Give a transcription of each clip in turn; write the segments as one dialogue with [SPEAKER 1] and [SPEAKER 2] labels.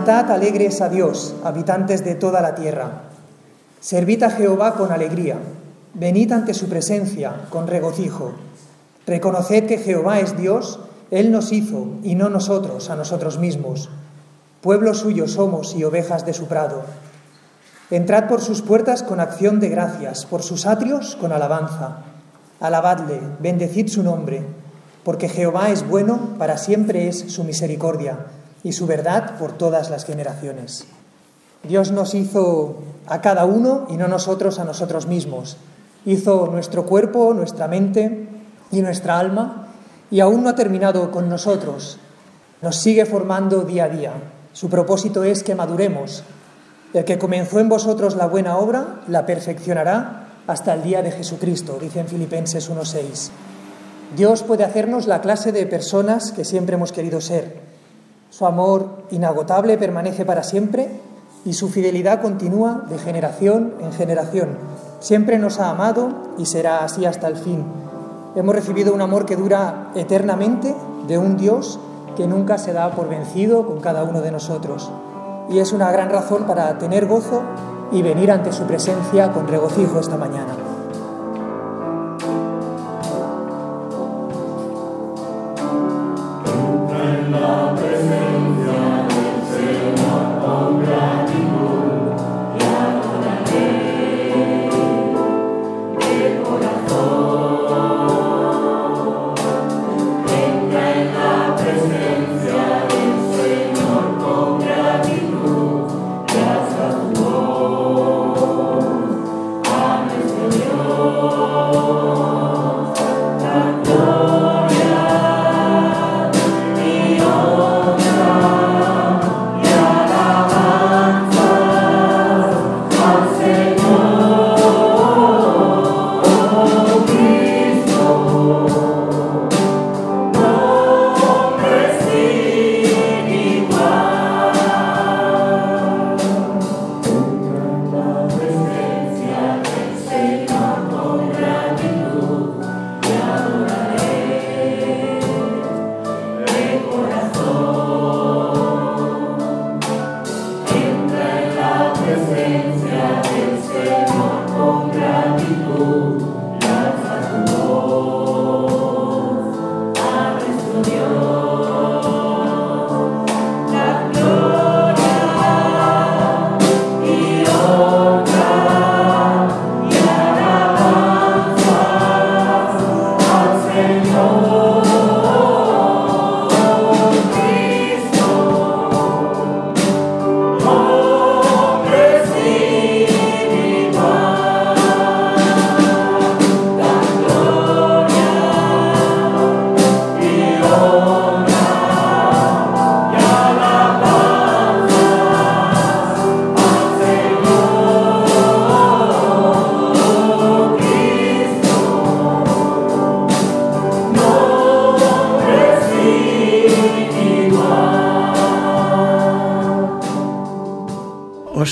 [SPEAKER 1] Cantad alegres a Dios, habitantes de toda la tierra. Servid a Jehová con alegría. Venid ante su presencia con regocijo. Reconoced que Jehová es Dios, Él nos hizo y no nosotros a nosotros mismos. Pueblo suyo somos y ovejas de su prado. Entrad por sus puertas con acción de gracias, por sus atrios con alabanza. Alabadle, bendecid su nombre, porque Jehová es bueno, para siempre es su misericordia y su verdad por todas las generaciones. Dios nos hizo a cada uno y no nosotros a nosotros mismos. Hizo nuestro cuerpo, nuestra mente y nuestra alma y aún no ha terminado con nosotros. Nos sigue formando día a día. Su propósito es que maduremos, el que comenzó en vosotros la buena obra, la perfeccionará hasta el día de Jesucristo, dice en Filipenses 1.6. Dios puede hacernos la clase de personas que siempre hemos querido ser. Su amor inagotable permanece para siempre y su fidelidad continúa de generación en generación. Siempre nos ha amado y será así hasta el fin. Hemos recibido un amor que dura eternamente de un Dios que nunca se da por vencido con cada uno de nosotros y es una gran razón para tener gozo y venir ante su presencia con regocijo esta mañana.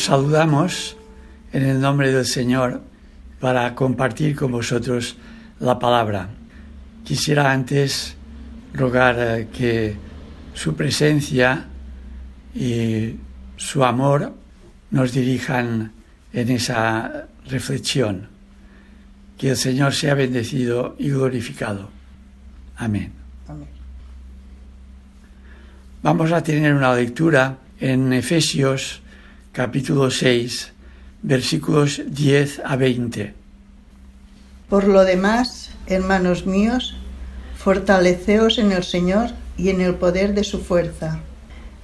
[SPEAKER 2] Saludamos en el nombre del Señor para compartir con vosotros la palabra. Quisiera antes rogar eh, que su presencia y su amor nos dirijan en esa reflexión. Que el Señor sea bendecido y glorificado. Amén. Amén. Vamos a tener una lectura en Efesios capítulo 6, versículos 10 a 20.
[SPEAKER 3] Por lo demás, hermanos míos, fortaleceos en el Señor y en el poder de su fuerza.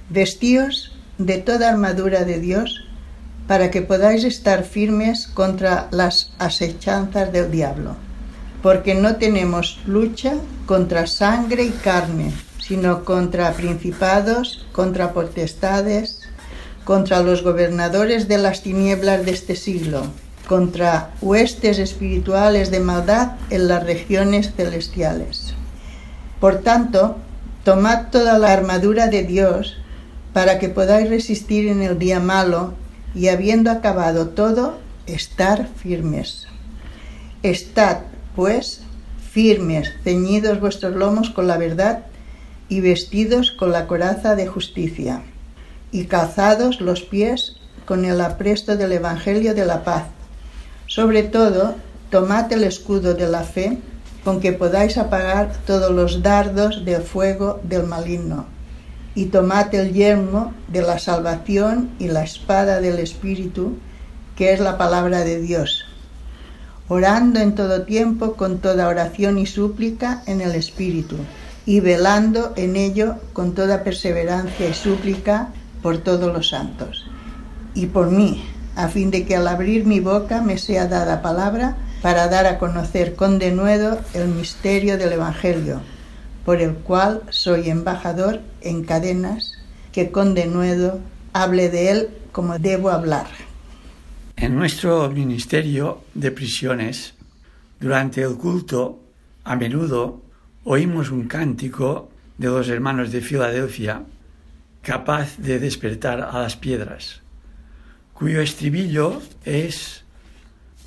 [SPEAKER 3] Vestíos de toda armadura de Dios para que podáis estar firmes contra las asechanzas del diablo. Porque no tenemos lucha contra sangre y carne, sino contra principados, contra potestades, contra los gobernadores de las tinieblas de este siglo, contra huestes espirituales de maldad en las regiones celestiales. Por tanto, tomad toda la armadura de Dios para que podáis resistir en el día malo y habiendo acabado todo, estar firmes. Estad, pues, firmes, ceñidos vuestros lomos con la verdad y vestidos con la coraza de justicia y calzados los pies con el apresto del Evangelio de la paz. Sobre todo, tomad el escudo de la fe con que podáis apagar todos los dardos de fuego del maligno, y tomad el yermo de la salvación y la espada del Espíritu, que es la palabra de Dios, orando en todo tiempo con toda oración y súplica en el Espíritu, y velando en ello con toda perseverancia y súplica por todos los santos, y por mí, a fin de que al abrir mi boca me sea dada palabra para dar a conocer con denuedo el misterio del Evangelio, por el cual soy embajador en cadenas, que con denuedo hable de él como debo hablar.
[SPEAKER 2] En nuestro ministerio de prisiones, durante el culto, a menudo oímos un cántico de los hermanos de Filadelfia capaz de despertar a las piedras, cuyo estribillo es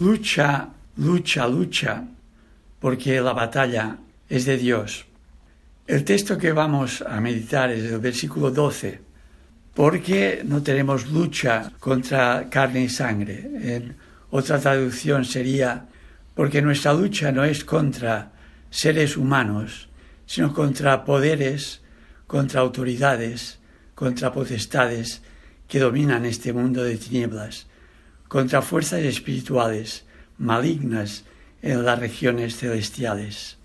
[SPEAKER 2] lucha lucha, lucha, porque la batalla es de Dios. El texto que vamos a meditar es el versículo 12, porque no tenemos lucha contra carne y sangre. En otra traducción sería, porque nuestra lucha no es contra seres humanos, sino contra poderes, contra autoridades, contra potestades que dominan este mundo de tinieblas, contra fuerzas espirituales malignas en las regiones celestiales.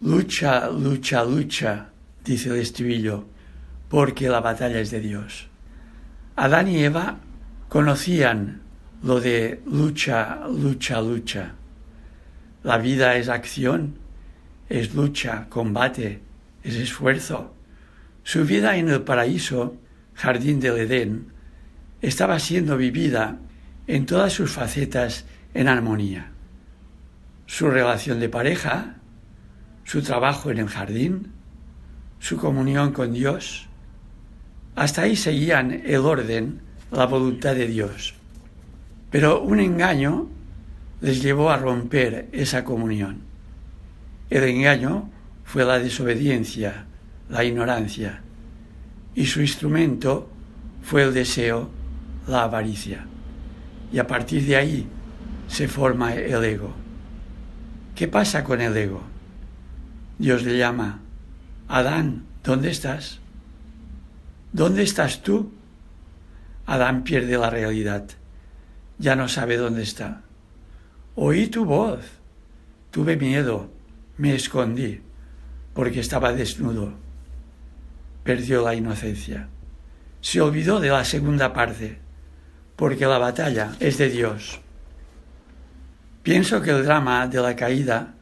[SPEAKER 2] Lucha, lucha, lucha, dice el estribillo, porque la batalla es de Dios. Adán y Eva conocían lo de lucha, lucha, lucha. La vida es acción, es lucha, combate, es esfuerzo. Su vida en el paraíso, jardín del Edén, estaba siendo vivida en todas sus facetas en armonía. Su relación de pareja, su trabajo en el jardín, su comunión con Dios. Hasta ahí seguían el orden, la voluntad de Dios. Pero un engaño les llevó a romper esa comunión. El engaño fue la desobediencia, la ignorancia, y su instrumento fue el deseo, la avaricia y a partir de ahí se forma el ego. ¿Qué pasa con el ego? Dios le llama, Adán, ¿dónde estás? ¿Dónde estás tú? Adán pierde la realidad, ya no sabe dónde está. Oí tu voz, tuve miedo, me escondí, porque estaba desnudo. Perdió la inocencia. Se olvidó de la segunda parte porque la batalla es de Dios. Pienso que el drama de la caída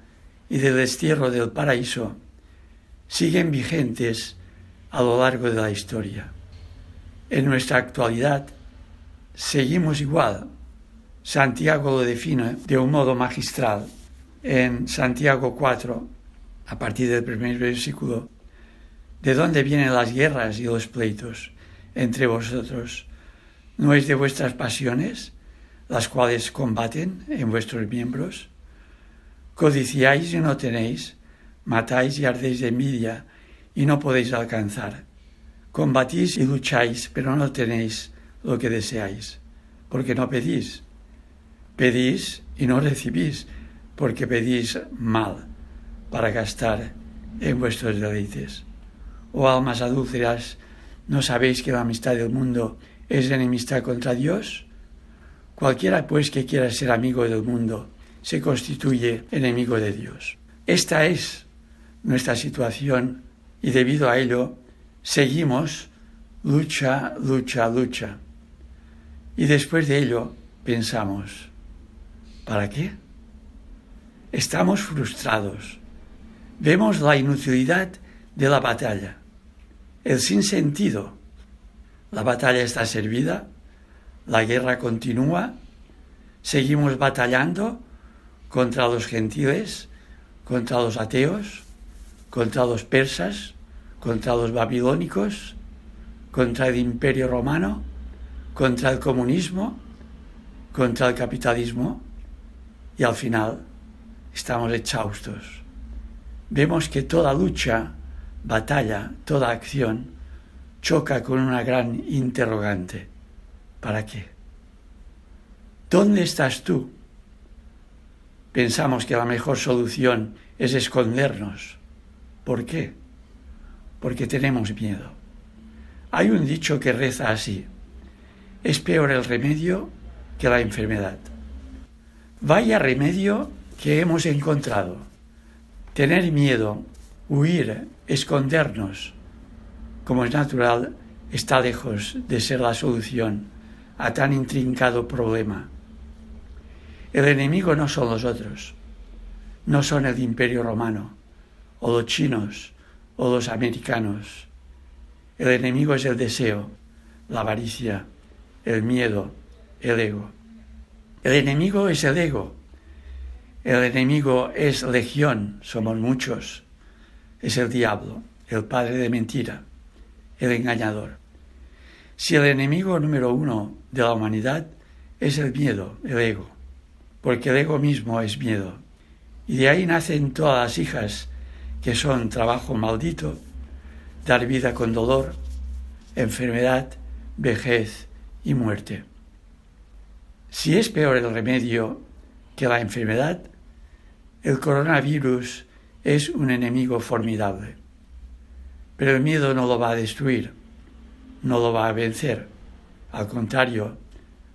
[SPEAKER 2] y del destierro del paraíso siguen vigentes a lo largo de la historia. En nuestra actualidad seguimos igual. Santiago lo define de un modo magistral en Santiago 4, a partir del primer versículo, de dónde vienen las guerras y los pleitos entre vosotros ¿No es de vuestras pasiones las cuales combaten en vuestros miembros? Codiciáis y no tenéis, matáis y ardéis de envidia y no podéis alcanzar. Combatís y lucháis, pero no tenéis lo que deseáis, porque no pedís. Pedís y no recibís, porque pedís mal, para gastar en vuestros deleites. Oh almas adúlteras, ¿no sabéis que la amistad del mundo es enemistad contra Dios? Cualquiera pues que quiera ser amigo del mundo se constituye enemigo de Dios. Esta es nuestra situación y debido a ello seguimos lucha, lucha, lucha. Y después de ello pensamos, ¿para qué? Estamos frustrados. Vemos la inutilidad de la batalla, el sinsentido la batalla está servida, la guerra continúa, seguimos batallando contra los gentiles, contra los ateos, contra los persas, contra los babilónicos, contra el imperio romano, contra el comunismo, contra el capitalismo y al final estamos exhaustos. Vemos que toda lucha, batalla, toda acción choca con una gran interrogante. ¿Para qué? ¿Dónde estás tú? Pensamos que la mejor solución es escondernos. ¿Por qué? Porque tenemos miedo. Hay un dicho que reza así. Es peor el remedio que la enfermedad. Vaya remedio que hemos encontrado. Tener miedo, huir, escondernos, como es natural, está lejos de ser la solución a tan intrincado problema. El enemigo no son los otros, no son el imperio romano, o los chinos, o los americanos. El enemigo es el deseo, la avaricia, el miedo, el ego. El enemigo es el ego. El enemigo es legión, somos muchos. Es el diablo, el padre de mentira, el engañador. Si el enemigo número uno de la humanidad es el miedo, el ego, porque el ego mismo es miedo, y de ahí nacen todas las hijas que son trabajo maldito, dar vida con dolor, enfermedad, vejez y muerte. Si es peor el remedio que la enfermedad, el coronavirus es un enemigo formidable. Pero el miedo no lo va a destruir, no lo va a vencer. Al contrario,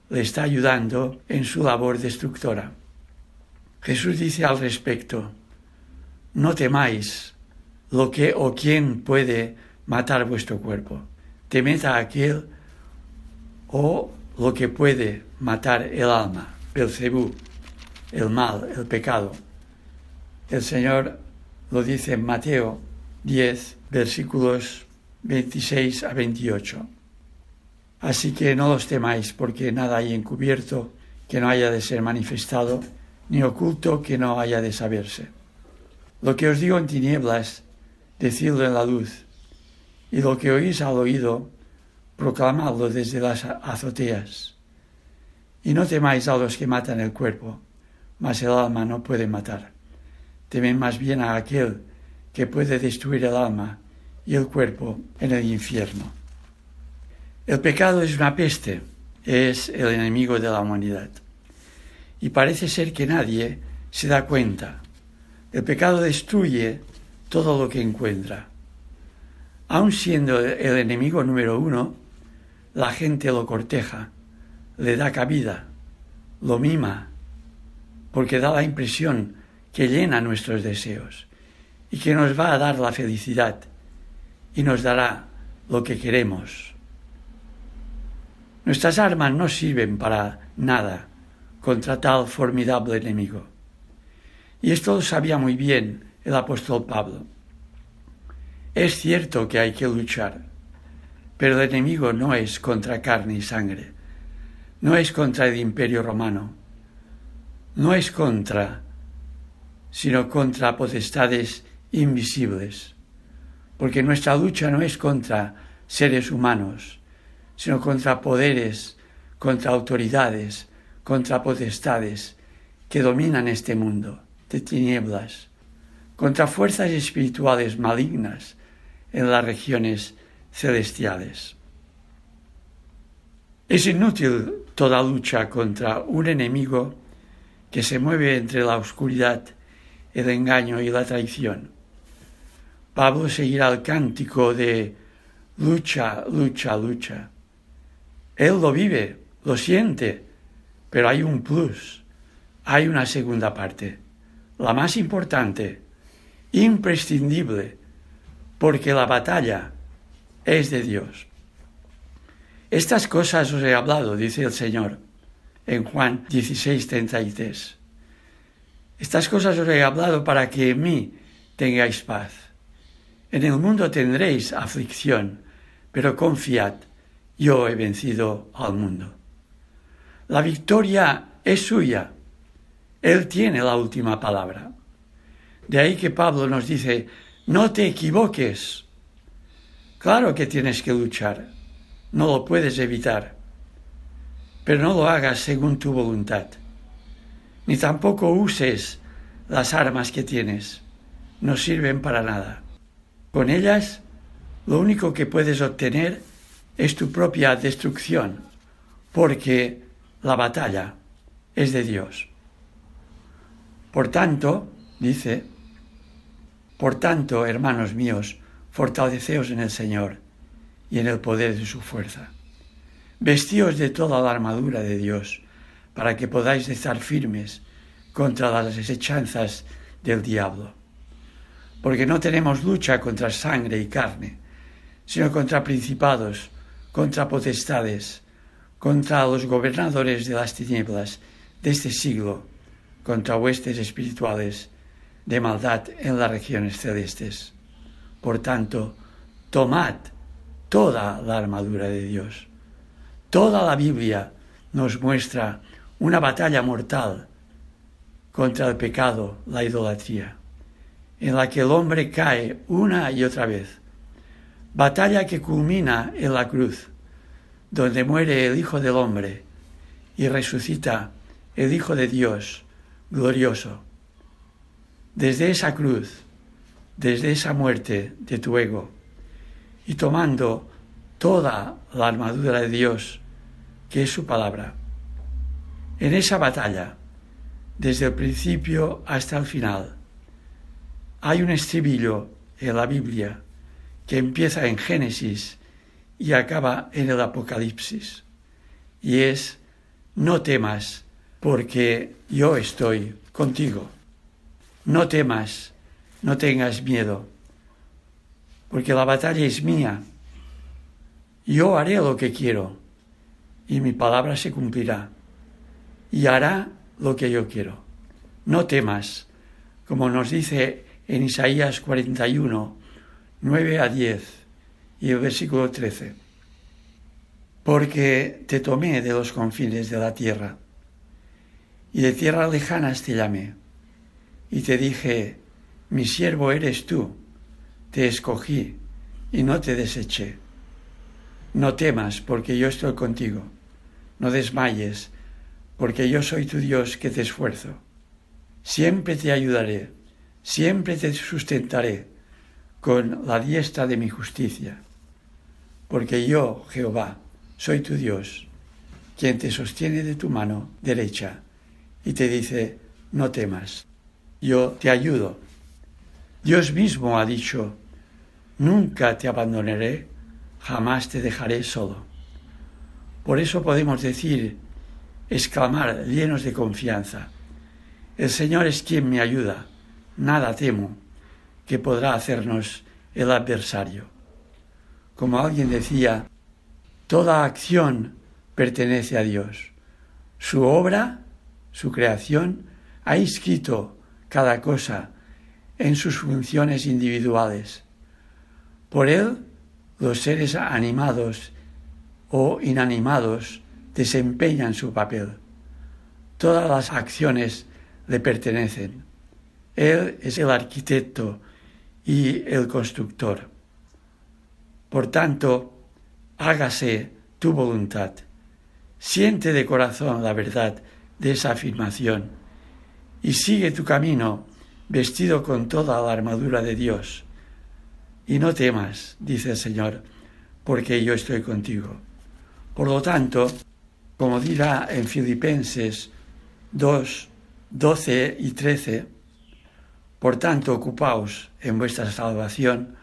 [SPEAKER 2] le está ayudando en su labor destructora. Jesús dice al respecto, no temáis lo que o quién puede matar vuestro cuerpo. Temed a aquel o lo que puede matar el alma, el cebú, el mal, el pecado. El Señor lo dice Mateo 10, versículos 26 a 28. Así que no los temáis, porque nada hay encubierto que no haya de ser manifestado, ni oculto que no haya de saberse. Lo que os digo en tinieblas, decidlo en la luz, y lo que oís al oído, proclamadlo desde las azoteas. Y no temáis a los que matan el cuerpo, mas el alma no puede matar. Temed más bien a aquel que puede destruir el alma y el cuerpo en el infierno. El pecado es una peste, es el enemigo de la humanidad. Y parece ser que nadie se da cuenta. El pecado destruye todo lo que encuentra. Aun siendo el enemigo número uno, la gente lo corteja, le da cabida, lo mima, porque da la impresión que llena nuestros deseos y que nos va a dar la felicidad y nos dará lo que queremos. Nuestras armas no sirven para nada contra tal formidable enemigo. Y esto lo sabía muy bien el apóstol Pablo. Es cierto que hay que luchar, pero el enemigo no es contra carne y sangre, no es contra el imperio romano, no es contra, sino contra potestades invisibles, porque nuestra lucha no es contra seres humanos, sino contra poderes, contra autoridades, contra potestades que dominan este mundo de tinieblas, contra fuerzas espirituales malignas en las regiones celestiales. Es inútil toda lucha contra un enemigo que se mueve entre la oscuridad, el engaño y la traición. Pablo seguirá el cántico de lucha, lucha, lucha. Él lo vive, lo siente, pero hay un plus, hay una segunda parte, la más importante, imprescindible, porque la batalla es de Dios. Estas cosas os he hablado, dice el Señor en Juan 16, 33. Estas cosas os he hablado para que en mí tengáis paz. En el mundo tendréis aflicción, pero confiad, yo he vencido al mundo. La victoria es suya. Él tiene la última palabra. De ahí que Pablo nos dice, no te equivoques. Claro que tienes que luchar, no lo puedes evitar, pero no lo hagas según tu voluntad, ni tampoco uses las armas que tienes, no sirven para nada. Con ellas lo único que puedes obtener es tu propia destrucción, porque la batalla es de Dios. Por tanto, dice, por tanto, hermanos míos, fortaleceos en el Señor y en el poder de su fuerza. Vestíos de toda la armadura de Dios, para que podáis estar firmes contra las desechanzas del diablo. Porque no tenemos lucha contra sangre y carne, sino contra principados, contra potestades, contra los gobernadores de las tinieblas de este siglo, contra huestes espirituales de maldad en las regiones celestes. Por tanto, tomad toda la armadura de Dios. Toda la Biblia nos muestra una batalla mortal contra el pecado, la idolatría, en la que el hombre cae una y otra vez. Batalla que culmina en la cruz, donde muere el Hijo del Hombre y resucita el Hijo de Dios glorioso. Desde esa cruz, desde esa muerte de tu ego, y tomando toda la armadura de Dios, que es su palabra. En esa batalla, desde el principio hasta el final, hay un estribillo en la Biblia que empieza en Génesis y acaba en el Apocalipsis, y es, no temas, porque yo estoy contigo. No temas, no tengas miedo, porque la batalla es mía. Yo haré lo que quiero y mi palabra se cumplirá y hará lo que yo quiero. No temas, como nos dice en Isaías 41, 9 a 10 y el versículo 13. Porque te tomé de los confines de la tierra y de tierras lejanas te llamé, y te dije, mi siervo eres tú, te escogí y no te deseché. No temas, porque yo estoy contigo, no desmayes, porque yo soy tu Dios que te esfuerzo. Siempre te ayudaré, siempre te sustentaré con la diestra de mi justicia, porque yo, Jehová, soy tu Dios, quien te sostiene de tu mano derecha y te dice, no temas, yo te ayudo. Dios mismo ha dicho, nunca te abandonaré, jamás te dejaré solo. Por eso podemos decir, exclamar llenos de confianza, el Señor es quien me ayuda, nada temo que podrá hacernos el adversario. Como alguien decía, toda acción pertenece a Dios. Su obra su creación, ha inscrito cada cosa en sus funciones individuales. Por él, los seres animados o inanimados desempeñan su papel. Todas las acciones le pertenecen. Él es el arquitecto y el constructor. Por tanto, hágase tu voluntad. Siente de corazón la verdad de esa afirmación y sigue tu camino vestido con toda la armadura de Dios. Y no temas, dice el Señor, porque yo estoy contigo. Por lo tanto, como dirá en Filipenses 2, 12 y 13, por tanto ocupaos en vuestra salvación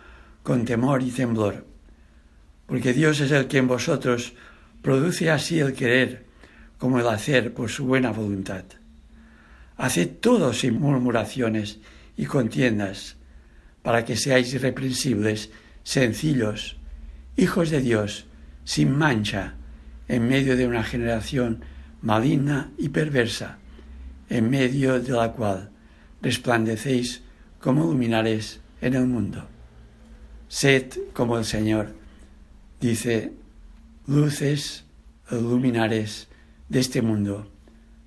[SPEAKER 2] con temor y temblor, porque Dios es el que en vosotros produce así el querer como el hacer por su buena voluntad. Haced todo sin murmuraciones y contiendas, para que seáis irreprensibles, sencillos, hijos de Dios, sin mancha, en medio de una generación maligna y perversa, en medio de la cual resplandecéis como luminares en el mundo. Sed como el Señor, dice, luces, luminares de este mundo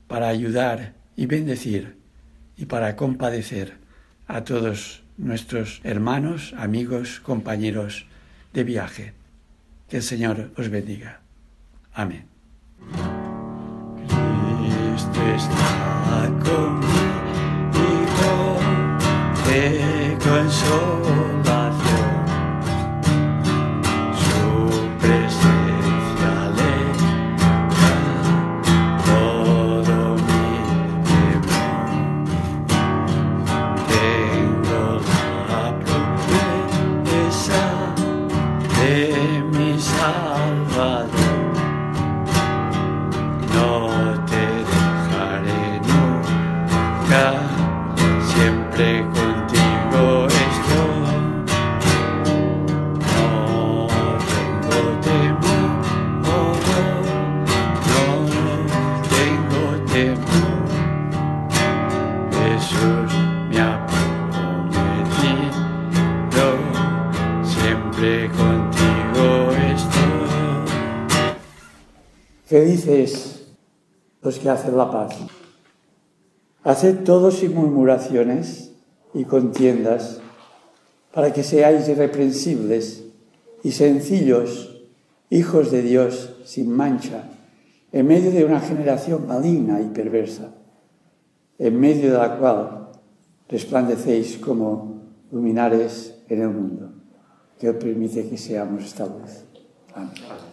[SPEAKER 2] para ayudar y bendecir y para compadecer a todos nuestros hermanos, amigos, compañeros de viaje. Que el Señor os bendiga. Amén. Jesús me ha prometido, siempre contigo estoy. Felices los que hacen la paz. Haced todo sin murmuraciones y contiendas, para que seáis irreprensibles y sencillos, hijos de Dios sin mancha en medio de una generación maligna y perversa, en medio de la cual resplandecéis como luminares en el mundo, que os permite que seamos esta luz. Amén.